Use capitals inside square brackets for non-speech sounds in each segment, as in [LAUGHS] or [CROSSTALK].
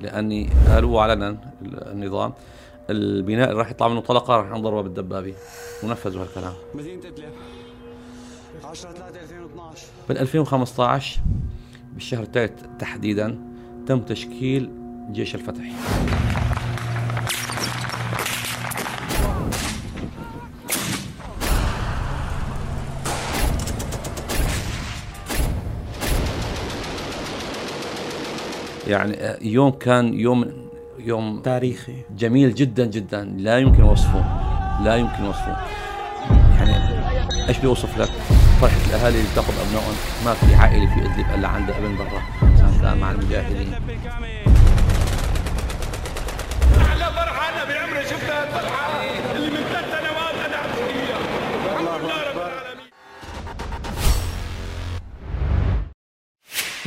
لأني قالوا علنا النظام. البناء اللي راح يطلع منه طلقة راح نضربه بالدبابه ونفذوا هالكلام. مدينه ادلب 10 3 2012 بال 2015 بالشهر الثالث تحديدا تم تشكيل جيش الفتح. يعني يوم كان يوم يوم تاريخي. جميل جدا جدا. لا يمكن وصفه. لا يمكن وصفه. يعني إيش بيوصف لك؟ فرحة الأهالي اللي تاخذ أبنائهم. ما في عائلة في إدلب إلا عندها أبن برا. مع المجاهدين.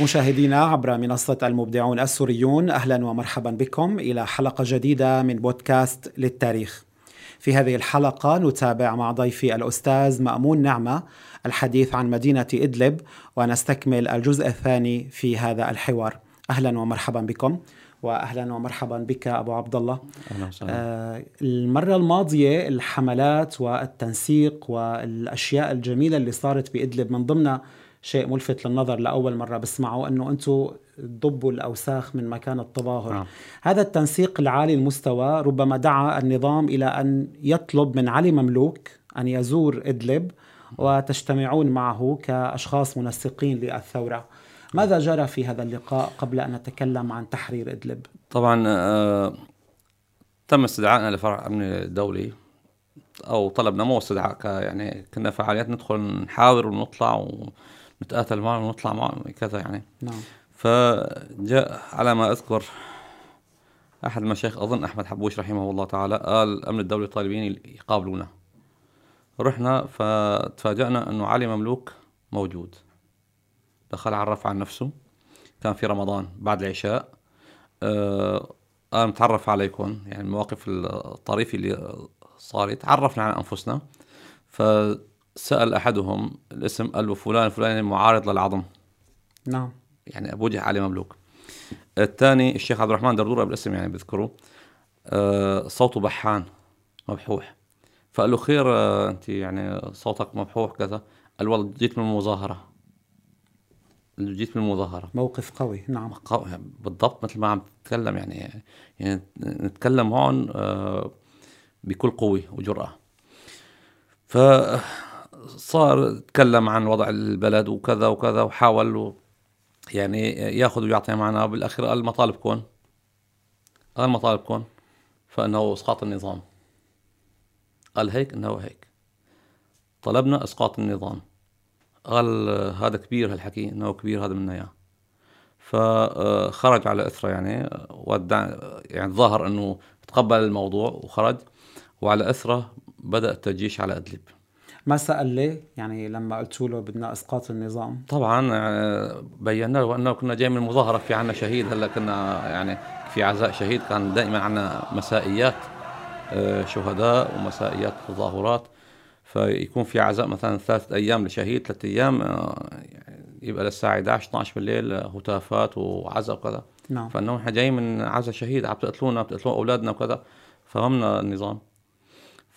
مشاهدينا عبر منصة المبدعون السوريون أهلا ومرحبا بكم إلى حلقة جديدة من بودكاست للتاريخ. في هذه الحلقة نتابع مع ضيفي الأستاذ مأمون نعمة الحديث عن مدينة إدلب ونستكمل الجزء الثاني في هذا الحوار. أهلا ومرحبا بكم واهلا ومرحبا بك أبو عبد الله أهلا وسهلا. آه المرة الماضية الحملات والتنسيق والأشياء الجميلة اللي صارت بإدلب من ضمنها شيء ملفت للنظر لأول مرة بسمعه إنه أنتم تضبوا الأوساخ من مكان التظاهر. آه. هذا التنسيق العالي المستوى ربما دعا النظام إلى أن يطلب من علي مملوك أن يزور إدلب وتجتمعون معه كأشخاص منسقين للثورة. ماذا جرى في هذا اللقاء قبل أن نتكلم عن تحرير إدلب؟ طبعا آه تم استدعائنا لفرع أمن الدولي أو طلبنا مو استدعاء يعني كنا فعاليات ندخل نحاور ونطلع ونتقاتل معهم ونطلع معهم كذا يعني. نعم. فجاء على ما أذكر أحد المشايخ أظن أحمد حبوش رحمه الله تعالى قال الامن الدولي طالبين يقابلونا. رحنا فتفاجأنا انه علي مملوك موجود. دخل عرف عن نفسه. كان في رمضان بعد العشاء. آه أنا متعرف عليكم يعني المواقف الطريفه اللي صارت. عرفنا عن أنفسنا. فسال أحدهم الاسم قال له فلان فلان معارض للعظم. نعم. يعني أبو جه علي مملوك. الثاني الشيخ عبد الرحمن دردورة بالاسم يعني بذكره. آه صوته بحان مبحوح. فقال له خير آه أنت يعني صوتك مبحوح كذا. قال والله جيت من المظاهرة. جيت من المظاهرة. موقف قوي. نعم. قوي بالضبط مثل ما عم تتكلم يعني يعني نتكلم هون آه بكل قوة وجرأة. فصار تكلم عن وضع البلد وكذا وكذا وحاول يعني ياخذ ويعطي معنا بالأخير قال مطالبكم قال مطالبكم فإنه إسقاط النظام. قال هيك إنه هيك. طلبنا إسقاط النظام. قال هذا كبير هالحكي إنه كبير هذا منا إياه. فخرج على إثره يعني ودع يعني ظاهر إنه تقبل الموضوع وخرج. وعلى إثره بدأ التجيش على أدلب. ما سأل ليه؟ يعني لما قلت له بدنا إسقاط النظام. طبعا آه، بينا له أنه كنا جاي من مظاهره في عنا شهيد هلأ كنا يعني في عزاء شهيد كان دائما عنا مسائيات آه، شهداء ومسائيات تظاهرات. فيكون في عزاء مثلا ثلاثة أيام لشهيد ثلاثة أيام آه، يبقى للساعة 11 12 بالليل هتافات وعزاء وكذا. نعم. فإنه إحنا جاي من عزاء شهيد عم تقتلونا بتقتلوا أولادنا وكذا. فهمنا النظام.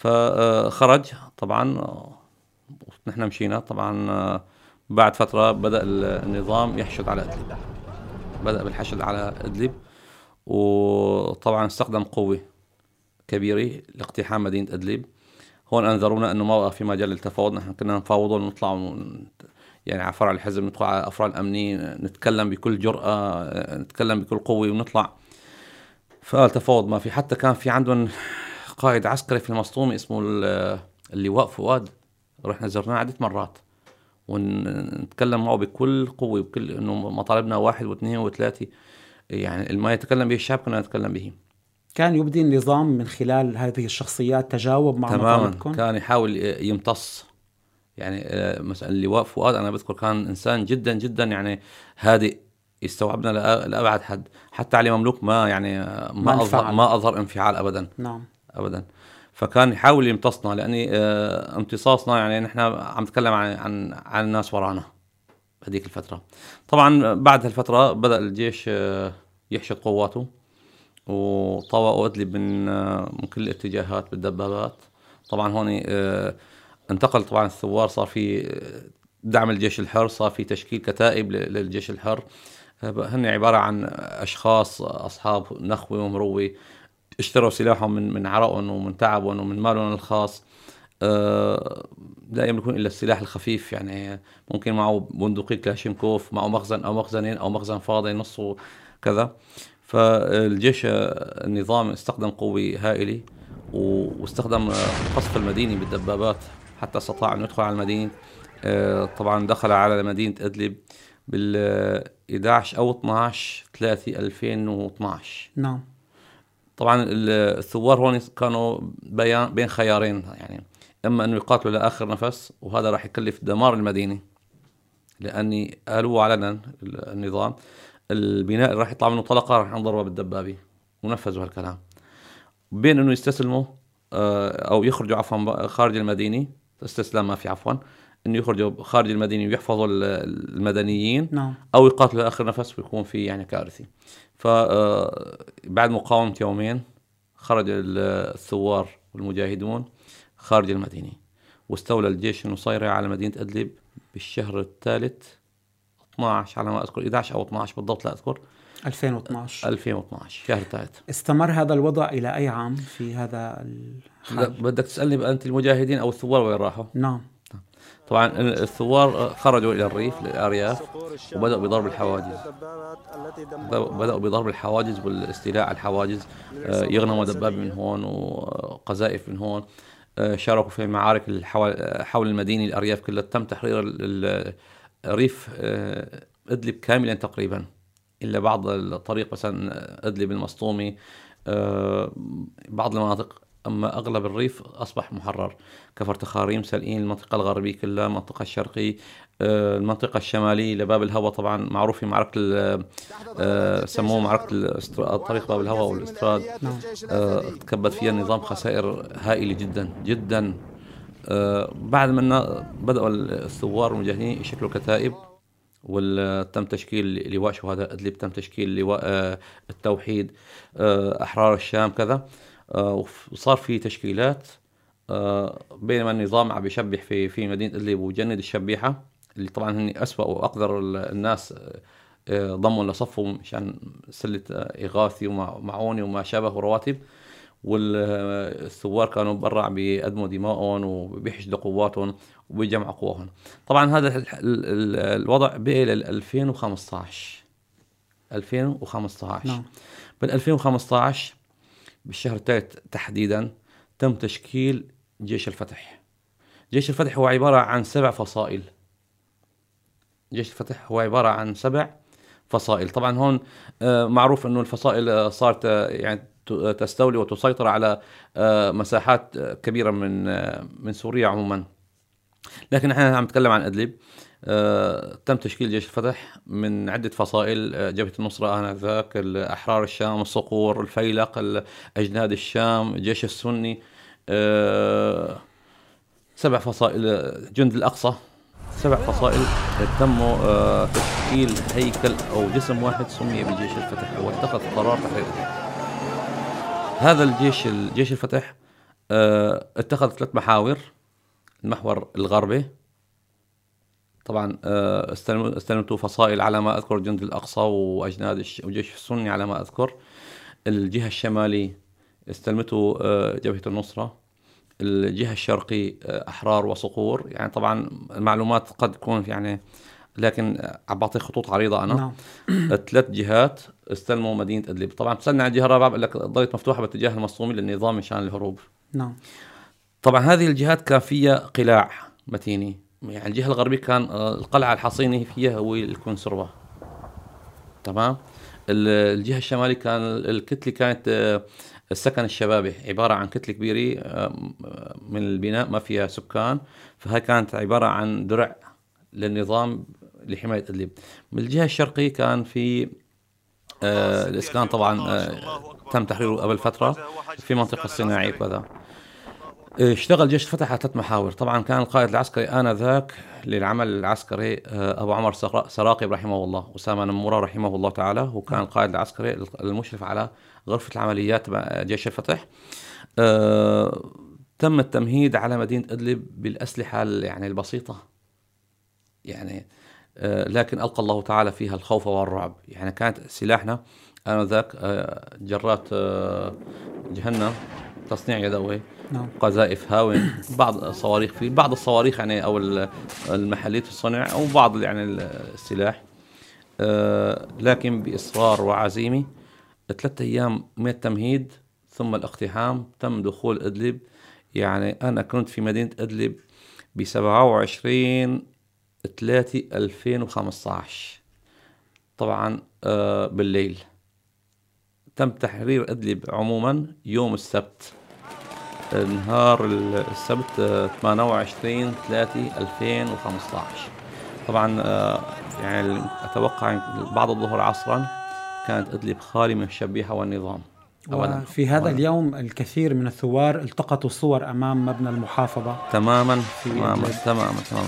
فخرج طبعا نحن مشينا طبعا بعد فترة بدأ النظام يحشد على إدلب. بدأ بالحشد على إدلب وطبعا استخدم قوة كبيرة لاقتحام مدينة إدلب. هون أنذرونا أنه ما بقى في مجال للتفاوض نحن كنا نفاوض ونطلع يعني على فرع الحزب ندخل على الأفراد الأمنية نتكلم بكل جرأة نتكلم بكل قوة ونطلع. فقال تفاوض ما في حتى كان في عندهم قائد عسكري في المسطومة اسمه اللواء فؤاد. رحنا زرناه عدة مرات. ونتكلم معه بكل قوة بكل إنه مطالبنا واحد واثنين وثلاثة. يعني ما يتكلم به الشعب كنا نتكلم به. كان يبدي النظام من خلال هذه الشخصيات تجاوب مع تماما. مطالبكم؟ كان يحاول يمتص. يعني آه، مثلا اللواء فؤاد أنا بذكر كان إنسان جدا جدا يعني هادئ. يستوعبنا لأبعد حد. حتى علي مملوك ما يعني آه، ما اظهر ما أظهر انفعال ابدا. نعم. ابدا. فكان يحاول يمتصنا لأني آه، امتصاصنا يعني نحن عم نتكلم عن عن عن الناس ورانا هذيك الفترة. طبعا بعد هالفترة بدأ الجيش يحشد قواته وطوقوا أدلب من من كل الاتجاهات بالدبابات. طبعا هون انتقل طبعا الثوار صار في دعم الجيش الحر صار في تشكيل كتائب للجيش الحر. هن عبارة عن أشخاص أصحاب نخوة ومروة اشتروا سلاحهم من من عرقهم ومن تعبهم ومن مالهم الخاص. لا يملكون إلا السلاح الخفيف يعني ممكن معه بندقية كلاشينكوف معه مخزن أو مخزنين أو مخزن فاضي نصه كذا فالجيش النظام استخدم قوة هائلة واستخدم قصف المدينة بالدبابات حتى استطاع أن يدخل على المدينة. آه، طبعا دخل على مدينة إدلب بال 11 أو 12 3 2012 نعم. طبعا الثوار هون كانوا بين خيارين يعني إما انه يقاتلوا لاخر نفس وهذا راح يكلف دمار المدينة لأني قالوا علنا النظام البناء اللي راح يطلع منه طلقة راح نضربه بالدبابة ونفذوا هالكلام. بين إنه يستسلموا آه، أو يخرجوا عفوا خارج المدينة استسلام ما في عفوا. إنه يخرجوا خارج المدينة ويحفظوا المدنيين نعم. أو يقاتلوا لآخر نفس ويكون في يعني كارثه فبعد آه، مقاومة يومين خرج الثوار والمجاهدون خارج المدينة واستولى الجيش النصيري على مدينة أدلب بالشهر الثالث 12 على ما أذكر 11 أو 12 بالضبط لا أذكر 2012 2012 شهر الثالث استمر هذا الوضع إلى أي عام في هذا الحال؟ بدك تسألني بقى أنت المجاهدين أو الثوار وين راحوا؟ نعم طبعا الثوار خرجوا إلى الريف للارياف وبدأوا بضرب الحواجز. بداوا بضرب الحواجز والاستيلاء على الحواجز. آه، يغنموا دباب من هون وقذائف من هون. آه، شاركوا في المعارك حول المدينة الأرياف كلها. تم تحرير الريف آه، إدلب كاملا تقريبا. إلا بعض الطريق مثلا إدلب المسطومي آه، بعض المناطق. أما أغلب الريف أصبح محرر. كفر تخاريم سلئين المنطقة الغربية كلها المنطقة الشرقية آه، المنطقة الشمالية لباب الهواء طبعا معروف في معركة آه، سموه معركة الطريق باب الهواء والاستراد. نعم. تكبد فيها النظام خسائر هائلة جدا جدا. بعد ما بدأوا الثوار والمجاهدين يشكلوا كتائب وتم تشكيل لواء شهداء ادلب تم تشكيل لواء التوحيد أحرار الشام كذا. آه، وصار في تشكيلات آه، بينما النظام عم بيشبح في في مدينة ادلب وجند الشبيحة اللي طبعا هن اسوء وأقذر الناس آه، ضموا لصفهم مشان سلة إغاثي ومعوني وما شابه ورواتب. والثوار كانوا برا عم بيقدموا دمائهم وبيحشدوا قواتهم وبيجمعوا قواهم. طبعا هذا الوضع بقي لل 2015 2015 نعم. بال 2015 بالشهر الثالث تحديدا تم تشكيل جيش الفتح. جيش الفتح هو عبارة عن سبع فصائل. جيش الفتح هو عبارة عن سبع فصائل. طبعا هون آه، معروف إنه الفصائل آه، صارت آه، يعني تستولي وتسيطر على مساحات كبيرة من من سوريا عموما. لكن إحنا عم نتكلم عن أدلب. تم تشكيل جيش الفتح من عدة فصائل آه، جبهة النصرة آنذاك أحرار الشام الصقور الفيلق أجناد الشام الجيش السني آه، سبع فصائل جند الأقصى. سبع فصائل تم تشكيل هيكل أو جسم واحد سمي بجيش الفتح واتخذ قرار تحرير هذا الجيش الجيش الفتح اتخذ ثلاث محاور. المحور الغربي طبعا آه، استلمت فصائل على ما أذكر جند الأقصى وأجناد الجيش السني على ما أذكر. الجهة الشماليه استلمته آه، جبهة النصرة. الجهة الشرقيه آه، أحرار وصقور. يعني طبعا المعلومات قد تكون يعني لكن عم خطوط عريضة أنا. نعم. [CLEARS THROAT] ثلاث جهات استلموا مدينة أدلب. طبعا بتسالني عن الجهة الرابعة بقول لك ضلت مفتوحة باتجاه المصومي للنظام مشان الهروب. نعم. طبعا هذه الجهات كان فيها قلاع متينه يعني الجهة الغربية كان آه، القلعة الحصينه فيها هو الكونسرفا تمام؟ الجهة الشمالية كان الكتلة كانت آه، السكن الشبابي. عبارة عن كتلة كبيرة آه، من البناء ما فيها سكان. فهي كانت عبارة عن درع للنظام لحماية ادلب من الجهة الشرقية كان في الإسكان طبعا تم تحريره قبل فترة في منطقة الصناعية وكذا. اشتغل جيش الفتح على ثلاث محاور. طبعا كان القائد العسكري آنذاك للعمل العسكري آه، أبو عمر سراقب رحمه الله أسامة نمورة رحمه الله تعالى وكان القائد العسكري المشرف على غرفة العمليات جيش الفتح. أه تم التمهيد على مدينة إدلب بالأسلحة يعني البسيطة. يعني أه لكن ألقى الله تعالى فيها الخوف والرعب. يعني كانت سلاحنا آنذاك أه جرات أه جهنم تصنيع يدوي. نعم. قذائف هاون بعض الصواريخ في بعض الصواريخ يعني أو المحليه الصنع أو بعض يعني السلاح. آه، لكن بإصرار وعزيمة ثلاثة أيام من التمهيد ثم الاقتحام تم دخول أدلب. يعني أنا كنت في مدينة أدلب ب 27 3 2015 طبعا آه، بالليل. تم تحرير أدلب عموما يوم السبت. نهار السبت 28 3 2015 طبعا آه، يعني أتوقع بعد الظهر عصرا كانت إدلب خالي من الشبيحة والنظام. في هذا أولاً. اليوم الكثير من الثوار التقطوا صور أمام مبنى المحافظة. تماما تماما تماما تماما.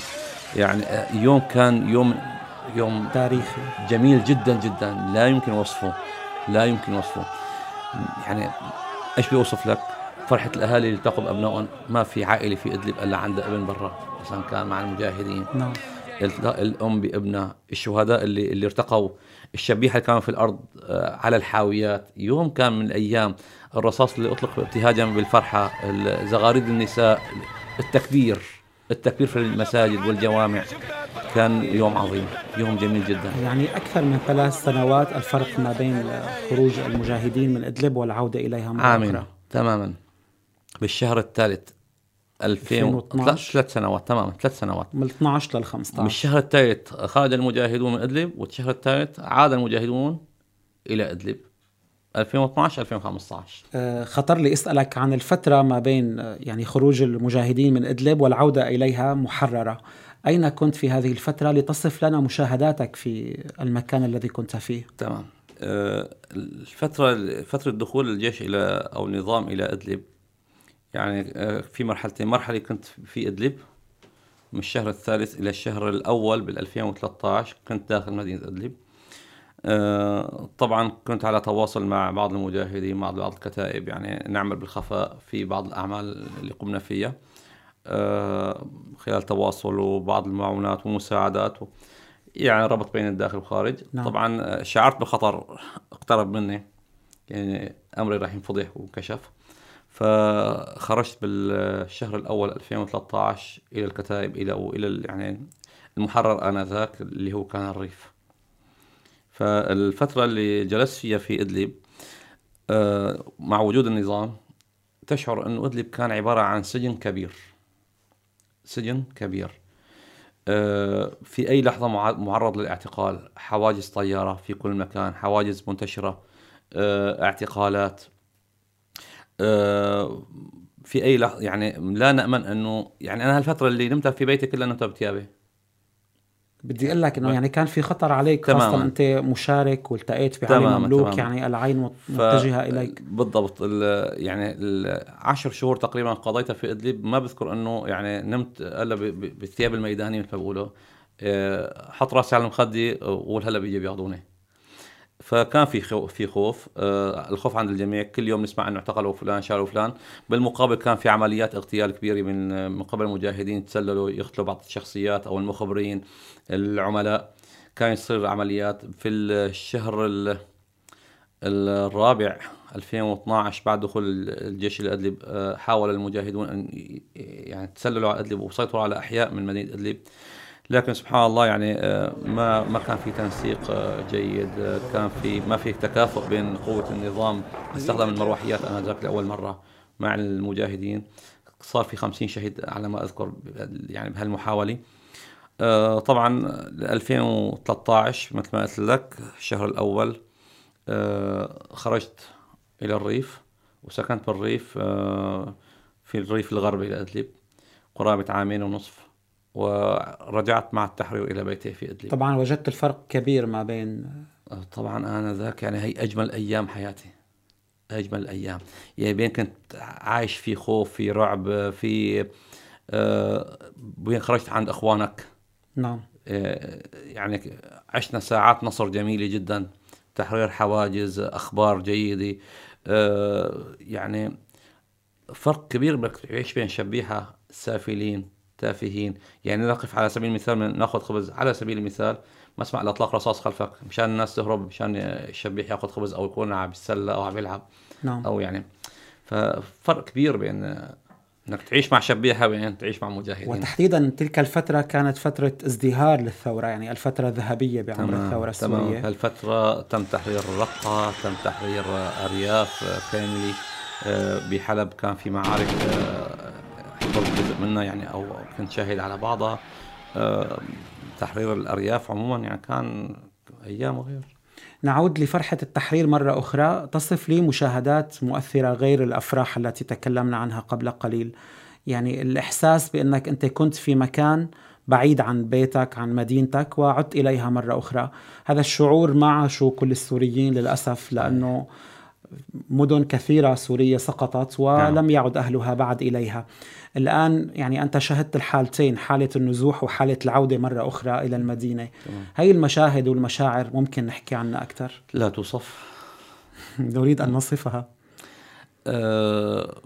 يعني آه، يوم كان يوم يوم تاريخي. جميل جدا جدا. لا يمكن وصفه. لا يمكن وصفه. يعني إيش بيوصف لك؟ فرحة الأهالي اللي تاخذ أبنائهم ما في عائلة في إدلب إلا عندها ابن برا مثلا كان مع المجاهدين. نعم. الأم بابنها. الشهداء اللي اللي ارتقوا. الشبيحة اللي كانوا في الأرض آه، على الحاويات. يوم كان من الأيام الرصاص اللي أطلق ابتهاجا بالفرحة زغاريد النساء التكبير التكبير في المساجد والجوامع. كان يوم عظيم يوم جميل جدا. يعني أكثر من ثلاث سنوات الفرق ما بين خروج المجاهدين من إدلب والعودة إليها مرة عامين تماما. بالشهر الثالث 2012 ثلاث سنوات تماما ثلاث سنوات. من 12 لل 15 بالشهر الثالث خرج المجاهدون من أدلب والشهر الثالث عاد المجاهدون إلى أدلب. 2012 2015 آه، خطر لي أسألك عن الفترة ما بين آه، يعني خروج المجاهدين من أدلب والعودة إليها محررة. أين كنت في هذه الفترة لتصف لنا مشاهداتك في المكان الذي كنت فيه؟ تمام. آه، الفترة فترة دخول الجيش إلى أو النظام إلى أدلب يعني آه، في مرحلتين. مرحلة كنت في إدلب من الشهر الثالث إلى الشهر الأول بال 2013 كنت داخل مدينة إدلب. آه، طبعا كنت على تواصل مع بعض المجاهدين مع بعض الكتائب يعني نعمل بالخفاء في بعض الأعمال اللي قمنا فيها آه، خلال تواصل وبعض المعونات ومساعدات و... يعني ربط بين الداخل والخارج. نعم. طبعا شعرت بخطر اقترب مني يعني أمري راح ينفضح وكشف. فخرجت بالشهر الأول 2013 إلى الكتائب إلى إلى يعني المحرر آنذاك اللي هو كان الريف. فالفترة اللي جلست فيها في إدلب آه، مع وجود النظام تشعر انه إدلب كان عبارة عن سجن كبير. سجن كبير. آه، في أي لحظة معرض للاعتقال حواجز طيارة في كل مكان حواجز منتشرة آه، اعتقالات. في أي لحظة يعني لا نأمن أنه يعني أنا هالفترة اللي نمتها في بيتي كلها نمتها بثيابي بدي أقول لك إنه يعني كان في خطر عليك تماما. خاصه أنت مشارك والتقيت بعلي مملوك تماما. يعني العين متجهه ف... إليك. بالضبط ال يعني العشر شهور تقريبا قضيتها في إدلب. ما بذكر أنه يعني نمت إلا بالثياب الميدانية مثل ما بقولوا آه، حط راسي على المخدي وقول هلا بيجي بياخذوني. فكان في خوف في خوف. آه الخوف عند الجميع. كل يوم نسمع أنه اعتقلوا فلان شالوا فلان. بالمقابل كان في عمليات اغتيال كبيرة من من قبل المجاهدين تسللوا يقتلوا بعض الشخصيات أو المخبرين العملاء. كان يصير عمليات في الشهر الرابع 2012 بعد دخول الجيش لادلب آه، حاول المجاهدون أن يعني تسللوا على أدلب وسيطروا على أحياء من مدينة أدلب. لكن سبحان الله يعني آه، ما ما كان في تنسيق آه، جيد آه، كان في ما في تكافؤ بين قوة النظام استخدم المروحيات. انذاك لأول مرة مع المجاهدين صار في 50 شهيد على ما أذكر يعني بهالمحاولة. طبعا 2013 مثل ما قلت لك الشهر الأول خرجت إلى الريف وسكنت بالريف في الريف الغربي لأدلب قرابة عامين ونصف. ورجعت مع التحرير إلى بيتي في إدلب. طبعا وجدت الفرق كبير ما بين طبعا أنا ذاك يعني هي أجمل أيام حياتي. أجمل الأيام يعني بين كنت عايش في خوف في رعب في آه وين خرجت عند أخوانك. نعم. آه يعني عشنا ساعات نصر جميلة جدا. تحرير حواجز أخبار جيدة. آه يعني فرق كبير بدك تعيش بين شبيحة سافلين. تافهين يعني نقف على سبيل المثال ناخذ خبز على سبيل المثال. مسمع لاطلاق رصاص خلفك مشان الناس تهرب مشان الشبيح ياخذ خبز أو يكون عم يتسلى أو عم يلعب. نعم. أو يعني ففرق كبير بين إنك تعيش مع شبيحه وبين تعيش مع مجاهدين. وتحديدا تلك الفترة كانت فترة ازدهار للثورة يعني الفترة الذهبية بعمر تمام. الثورة السورية. تمام. هالفتره تم تحرير الرقه تم تحرير أرياف كاملة آه، بحلب كان في معارك آه، جزء منها يعني أو كنت شاهد على بعضها آه، تحرير الأرياف عموما يعني كان أيام وغير. نعود لفرحة التحرير مرة أخرى. تصف لي مشاهدات مؤثرة غير الأفراح التي تكلمنا عنها قبل قليل. يعني الإحساس بأنك أنت كنت في مكان بعيد عن بيتك عن مدينتك وعدت إليها مرة أخرى. هذا الشعور ما عاشوا كل السوريين للأسف لأنه مدن كثيرة سورية سقطت ولم نعم. يعد أهلها بعد إليها. الآن يعني أنت شهدت الحالتين حالة النزوح وحالة العودة مرة أخرى إلى المدينة. تمام. هاي المشاهد والمشاعر ممكن نحكي عنها أكثر؟ لا توصف. [LAUGHS] نريد أن نصفها أه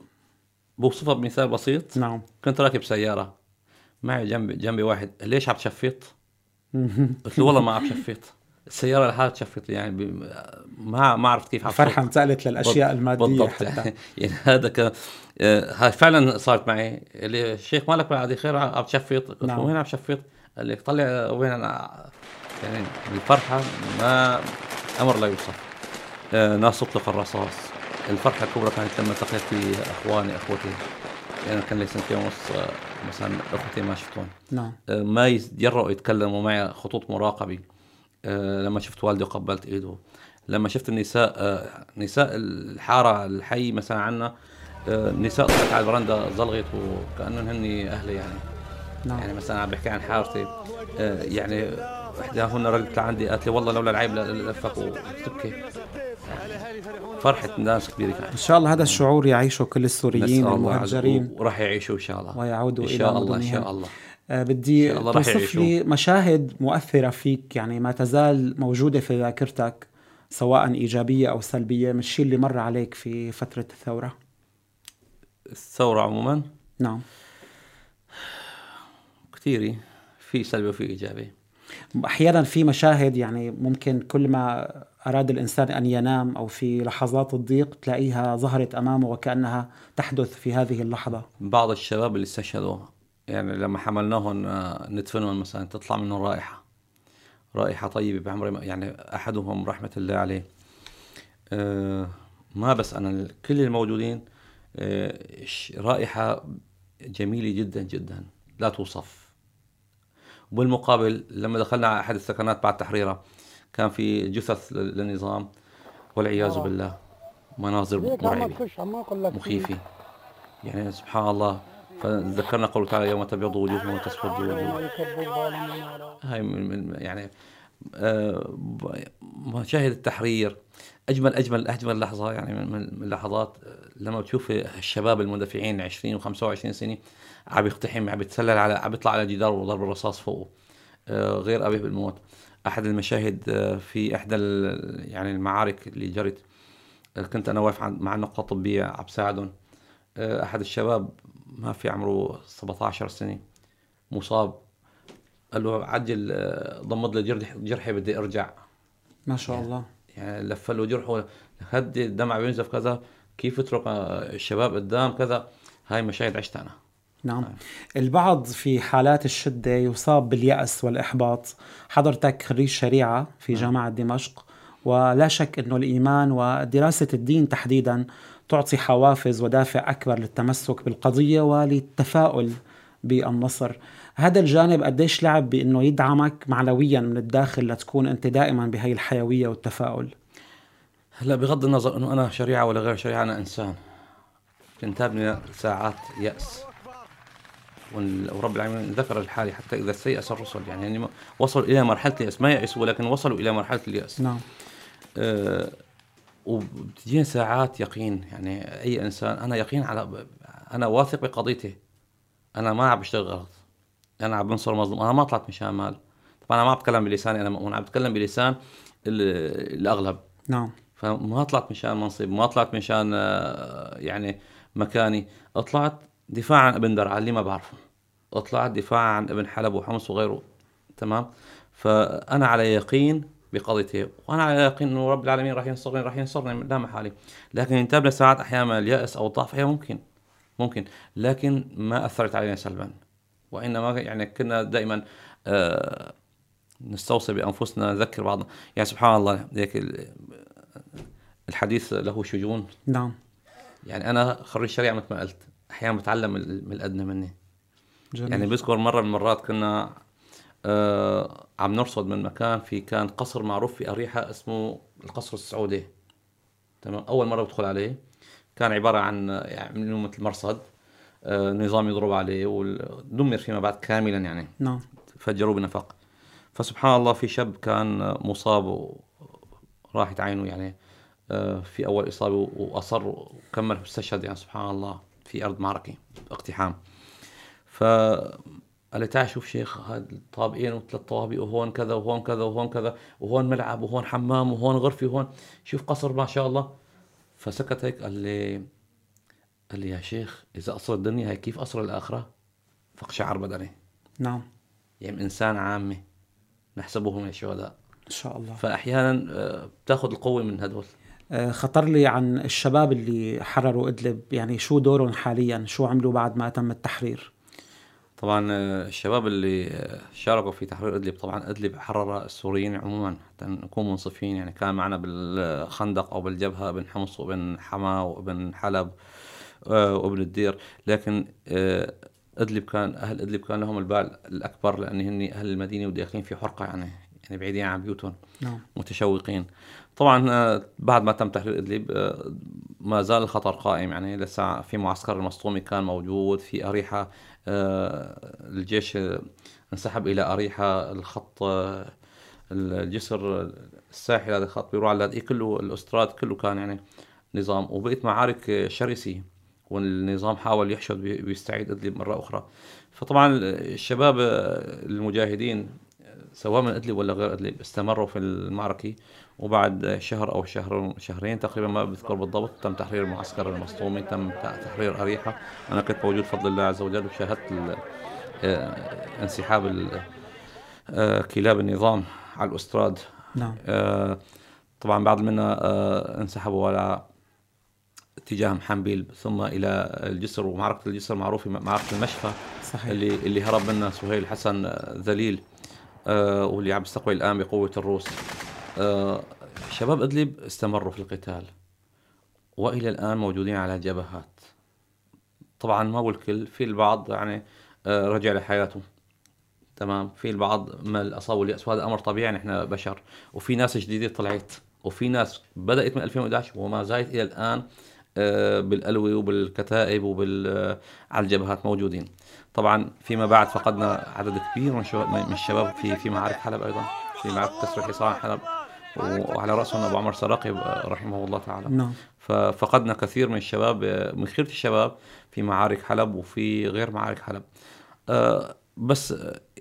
بوصفها بمثال بسيط. نعم. كنت راكب سيارة معي جنبي جنبي واحد. ليش عم تشفط؟ [LAUGHS] قلت له والله ما عم شفط. السيارة لحالها تشفط يعني ما ما عرفت كيف فرحه انتقلت للأشياء المادية بالضبط. حتى. [LAUGHS] يعني هذا كان آه، هاي فعلا صارت معي. اللي الشيخ مالك بعد خير عم تشفط قلت نعم. وين عم تشفط؟ قال لي طلع وين أنا؟ يعني الفرحة ما أمر لا يوصف. آه، ناس اطلق الرصاص. الفرحة الكبرى كانت لما التقيت في أخواني أخوتي. يعني كان لي سنتين ونص آه، مثلا أخوتي ما شفتهم. نعم. ما يتجرؤوا يتكلموا معي خطوط مراقبة. آه، لما شفت والدي وقبلت إيده. لما شفت النساء آه، نساء الحارة الحي مثلا عنا آه، نساء طلعت على البرندة زلغت وكأنهم هن أهلي يعني. نعم. يعني مثلا عم بحكي عن حارتي يعني إحداهن رجلت لعندي قالت لي والله لولا العيب لفك وتبكي فرحة ناس كبيرة كانت. إن شاء الله هذا الشعور يعيشه كل السوريين المهجرين. وراح يعيشوا إن شاء الله. ويعودوا إن شاء الله إن شاء الله. آه، بدي توصف لي مشاهد مؤثرة فيك يعني ما تزال موجودة في ذاكرتك سواء إيجابية أو سلبية من الشيء اللي مر عليك في فترة الثورة؟ الثورة عموما؟ نعم. كثيرة في سلبي وفي إيجابي. أحيانا في مشاهد يعني ممكن كل ما أراد الإنسان أن ينام أو في لحظات الضيق تلاقيها ظهرت أمامه وكأنها تحدث في هذه اللحظة. بعض الشباب اللي استشهدوا يعني لما حملناهم آه، ندفنهم مثلا تطلع منهم رائحة. رائحة طيبة بعمر يعني أحدهم رحمة الله عليه. آه، ما بس أنا كل الموجودين آه، رائحة جميلة جدا جدا. لا توصف. وبالمقابل لما دخلنا على أحد السكنات بعد تحريرها كان في جثث للنظام والعياذ بالله مناظر مرعبة. مخيفة. يعني سبحان الله فذكرنا قوله تعالى يوم تبيض وجوه وتسود وجوه. هاي من يعني آه، مشاهد التحرير اجمل اجمل أجمل لحظة يعني من اللحظات لما بتشوف الشباب المندفعين 20 و25 سنة عم يقتحم عم يتسلل على عم يطلع على جدار وضرب الرصاص فوقه. آه، غير أبي بالموت. أحد المشاهد آه، في إحدى يعني المعارك اللي جرت كنت أنا واقف مع النقطه الطبيه عم بساعدهم أحد الشباب ما في عمره 17 سنة مصاب قال له عجل آه، ضمد لي جرح جرحي بدي أرجع. ما شاء يعني الله. يعني لف له جرحه هدي الدمع بينزف كذا كيف اترك آه، الشباب قدام كذا؟ هاي مشاهد عشت أنا. نعم. البعض في حالات الشدة يصاب باليأس والإحباط. حضرتك خريج شريعة في نعم. جامعة دمشق ولا شك أنه الإيمان ودراسة الدين تحديدا تعطي حوافز ودافع أكبر للتمسك بالقضية وللتفاؤل بالنصر. هذا الجانب قديش لعب بأنه يدعمك معنويا من الداخل لتكون أنت دائما بهي الحيوية والتفاؤل؟ هلا بغض النظر أنه أنا شريعة ولا غير شريعة أنا إنسان. تنتابني ساعات يأس. ورب العالمين ذكر الحالي حتى إذا استيأس الرسل. يعني, يعني وصلوا إلى مرحلة اليأس. ما يأسوا ولكن وصلوا إلى مرحلة اليأس. نعم. أه وبتجينا ساعات يقين. يعني أي إنسان أنا يقين على أنا واثق بقضيتي أنا ما عم بشتغل غلط أنا عم بنصر مظلوم. أنا ما طلعت مشان مال. طبعا أنا ما بتكلم بلساني أنا مؤمن. عم بتكلم بلسان الأغلب. نعم. فما طلعت مشان منصب. ما طلعت مشان يعني مكاني. طلعت دفاع عن ابن درعا اللي ما بعرفه. طلعت دفاع عن ابن حلب وحمص وغيره. تمام؟ فأنا على يقين بقضيتي وأنا على يقين إنه رب العالمين راح ينصرني راح ينصرني لا محالي لكن انتابنا ساعات أحيانا اليأس أو الضعف هي ممكن ممكن. لكن ما أثرت علينا سلبا. وإنما يعني كنا دائما آه نستوصي بأنفسنا نذكر بعضنا يعني سبحان الله هيك الحديث له شجون. نعم. يعني أنا خريج شريعة مثل ما قلت أحيانا بتعلم من الأدنى مني. جميل. يعني بذكر مرة من المرات كنا آه عم نرصد من مكان في كان قصر معروف في أريحة اسمه القصر السعودي. تمام؟ أول مرة بدخل عليه. كان عبارة عن يعني مثل مرصد. آه نظام يضرب عليه ودمر فيما بعد كاملا يعني. نعم. فجروه بنفق. فسبحان الله في شاب كان مصاب وراحت عينه يعني. آه، في أول إصابة وأصر وكمل استشهد يعني. سبحان الله في أرض معركة اقتحام. ف قال لي تعال شوف شيخ هذا طابقين وثلاث طوابق وهون كذا وهون كذا وهون كذا وهون ملعب وهون حمام وهون غرفة وهون. شوف قصر ما شاء الله. فسكت هيك قال لي قال لي يا شيخ إذا قصر الدنيا هي كيف قصر الآخرة؟ فقشعر بدني. نعم. يعني إنسان عامه نحسبه من الشهداء إن شاء الله. فأحيانا آه، بتاخذ القوة من هدول. آه، خطر لي عن الشباب اللي حرروا إدلب يعني شو دورهم حاليا؟ شو عملوا بعد ما تم التحرير؟ طبعا آه، الشباب اللي شاركوا في تحرير أدلب طبعا أدلب حرر السوريين عموما حتى نكون منصفين يعني كان معنا بالخندق أو بالجبهة ابن حمص وابن حما وابن حلب وابن الدير. لكن أدلب كان أهل أدلب كان لهم البال الأكبر لأن هن أهل المدينة وداخلين في حرقة يعني يعني بعيدين عن بيوتهم. نعم. متشوقين. طبعا آه، بعد ما تم تحرير أدلب آه، ما زال الخطر قائم يعني لسه في معسكر المسطومي كان موجود في أريحة آه، الجيش انسحب إلى أريحة الخط الجسر الساحل هذا الخط بيروح على كله الأستراد كله كان يعني نظام. وبقيت معارك شرسه والنظام حاول يحشد ويستعيد ادلب مرة أخرى. فطبعا الشباب المجاهدين سواء من أدلب ولا غير أدلب استمروا في المعركة وبعد شهر أو شهر شهرين تقريبا ما بذكر بالضبط تم تحرير معسكر المسطومي تم تحرير أريحة. أنا كنت موجود بفضل الله عز وجل وشاهدت آه، انسحاب آه، كلاب النظام على الأستراد. نعم. آه، طبعا بعض منا انسحبوا على اتجاه محنبيل ثم إلى الجسر ومعركة الجسر معروفة معركة المشفى صحيح. اللي اللي هرب منها سهيل حسن ذليل. واللي عم يستقبل الآن بقوة الروس. آه شباب أدلب استمروا في القتال وإلى الآن موجودين على جبهات. طبعا ما هو الكل في البعض يعني آه رجع لحياته تمام؟ في البعض ما اصابه الياس وهذا أمر طبيعي نحن بشر. وفي ناس جديدة طلعت. وفي ناس بدأت من 2011 وما زالت إلى الآن آه، بالألوي وبالكتائب وبال آه، على الجبهات موجودين. طبعا فيما بعد فقدنا عدد كبير من, من الشباب في في معارك حلب أيضا في معركة تسويح حصان حلب وعلى راسهم أبو عمر سراقي رحمه الله تعالى. نعم. ففقدنا كثير من الشباب من خيرة الشباب في معارك حلب وفي غير معارك حلب. بس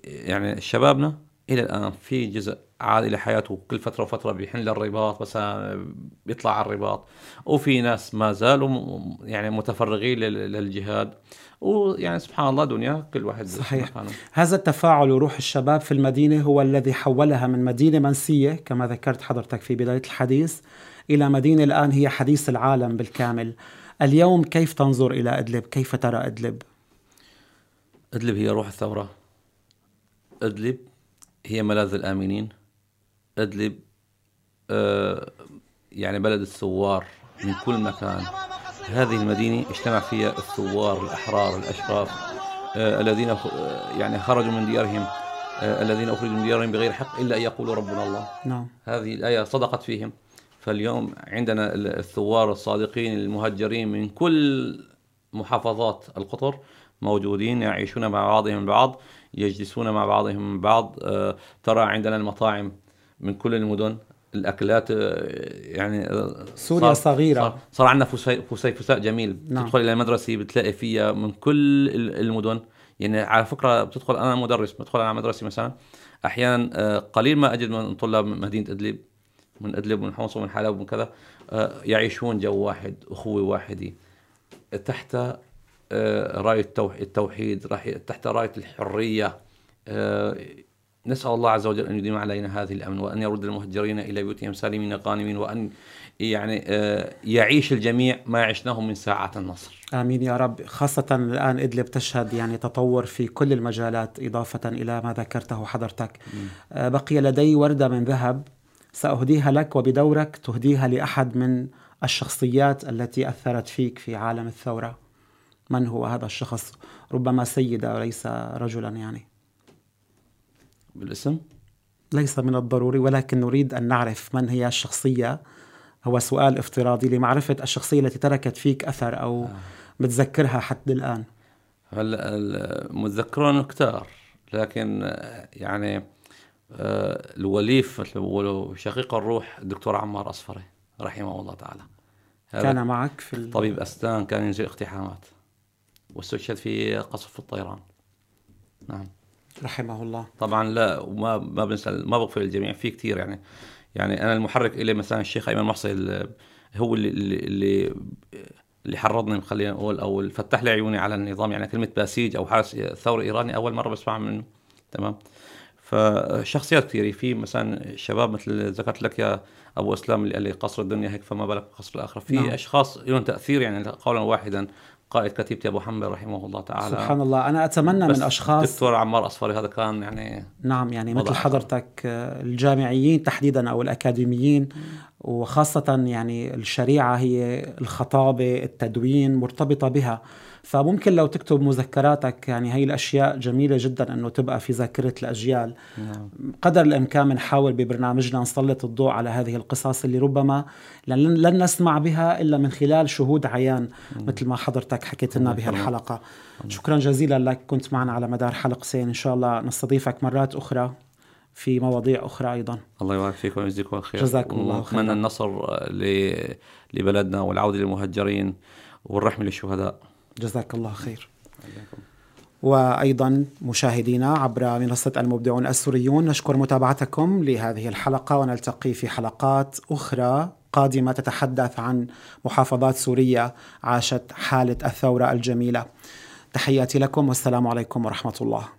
يعني شبابنا إلى الآن في جزء عاد إلى حياته كل فترة وفترة بيحن للرباط مثلا بيطلع على الرباط. وفي ناس ما زالوا يعني متفرغين للجهاد. ويعني سبحان الله دنيا كل واحد صحيح. مكانه. هذا التفاعل وروح الشباب في المدينة هو الذي حولها من مدينة منسية كما ذكرت حضرتك في بداية الحديث إلى مدينة الآن هي حديث العالم بالكامل. اليوم كيف تنظر إلى أدلب؟ كيف ترى أدلب؟ أدلب هي روح الثورة. أدلب هي ملاذ الآمنين. ادلب آه يعني بلد الثوار من كل مكان. هذه المدينة اجتمع فيها الثوار الأحرار الأشراف آه الذين يعني خرجوا من ديارهم آه الذين أخرجوا من ديارهم بغير حق إلا أن يقولوا ربنا الله. نعم. هذه الآية صدقت فيهم. فاليوم عندنا الثوار الصادقين المهجرين من كل محافظات القطر موجودين يعيشون مع بعضهم البعض يجلسون مع بعضهم البعض آه ترى عندنا المطاعم من كل المدن الأكلات آه، يعني آه، سوريا صغيرة. صار, صار عندنا فسي فسي فساء جميل نعم. تدخل إلى المدرسة بتلاقي فيها من كل ال- المدن يعني على فكرة بتدخل أنا مدرس بدخل على مدرسة مثلا أحيانا آه، قليل ما أجد من طلاب مدينة إدلب من إدلب ومن حمص ومن حلب ومن كذا يعيشون جو واحد أخوة واحدة تحت راية التوح- التوحيد راح- تحت راية الحرية نسأل الله عز وجل أن يديم علينا هذه الأمن وأن يرد المهجرين إلى بيوتهم سالمين غانمين وأن يعني آه، يعيش الجميع ما عشناه من ساعة النصر. آمين يا رب. خاصة الآن إدلب تشهد يعني تطور في كل المجالات إضافة إلى ما ذكرته حضرتك. آه، بقي لدي وردة من ذهب. سأهديها لك وبدورك تهديها لأحد من الشخصيات التي أثرت فيك في عالم الثورة. من هو هذا الشخص؟ ربما سيدة وليس رجلا يعني. بالاسم؟ ليس من الضروري ولكن نريد أن نعرف من هي الشخصية. هو سؤال افتراضي لمعرفة الشخصية التي تركت فيك أثر أو بتذكرها حتى الآن. هلا المتذكرون كتار لكن آه، يعني آه، الوليف مثل بيقولوا شقيق الروح الدكتور عمار أصفري رحمه الله تعالى. كان معك في ال... طبيب أسنان كان ينزل اقتحامات واستشهد في قصف الطيران. نعم. رحمه الله. طبعا لا وما ما بنسى ما بغفر الجميع في كثير يعني. يعني أنا المحرك إلي مثلا الشيخ أيمن محصي هو اللي اللي اللي, حرضني خلينا نقول أو فتح لي عيوني على النظام يعني كلمة باسيج أو حارس ثوري إيراني أول مرة بسمع منه. تمام؟ فشخصيات كثيره في مثلا شباب مثل ذكرت لك يا أبو اسلام اللي قال لي قصر الدنيا هيك فما بالك قصر الآخرة. في. نعم. أشخاص لهم تأثير يعني قولا واحدا. قائد كتيبة أبو حنبل رحمه الله تعالى سبحان الله أنا أتمنى من أشخاص دكتور عمار أصفري هذا كان يعني نعم يعني مثل. حضرتك آه، الجامعيين تحديدا أو الأكاديميين وخاصة يعني الشريعة هي الخطابة التدوين مرتبطة بها. فممكن لو تكتب مذكراتك يعني هي الأشياء جميلة جدا إنه تبقى في ذاكرة الأجيال. نعم. قدر الإمكان بنحاول ببرنامجنا نسلط الضوء على هذه القصص اللي ربما لن, لن نسمع بها إلا من خلال شهود عيان مثل ما حضرتك حكيت لنا يسلمك. بهالحلقة. شكرا جزيلا لك كنت معنا على مدار حلقتين. إن شاء الله نستضيفك مرات أخرى. في مواضيع أخرى أيضا. الله يبارك فيكم ويجزيكم الخير. جزاكم الله خيرا. ونتمنى النصر لبلدنا والعودة للمهجرين والرحمة للشهداء. جزاك الله خير. وأيضا مشاهدينا عبر منصة المبدعون السوريون نشكر متابعتكم لهذه الحلقة ونلتقي في حلقات أخرى قادمة تتحدث عن محافظات سورية عاشت حالة الثورة الجميلة. تحياتي لكم والسلام عليكم ورحمة الله.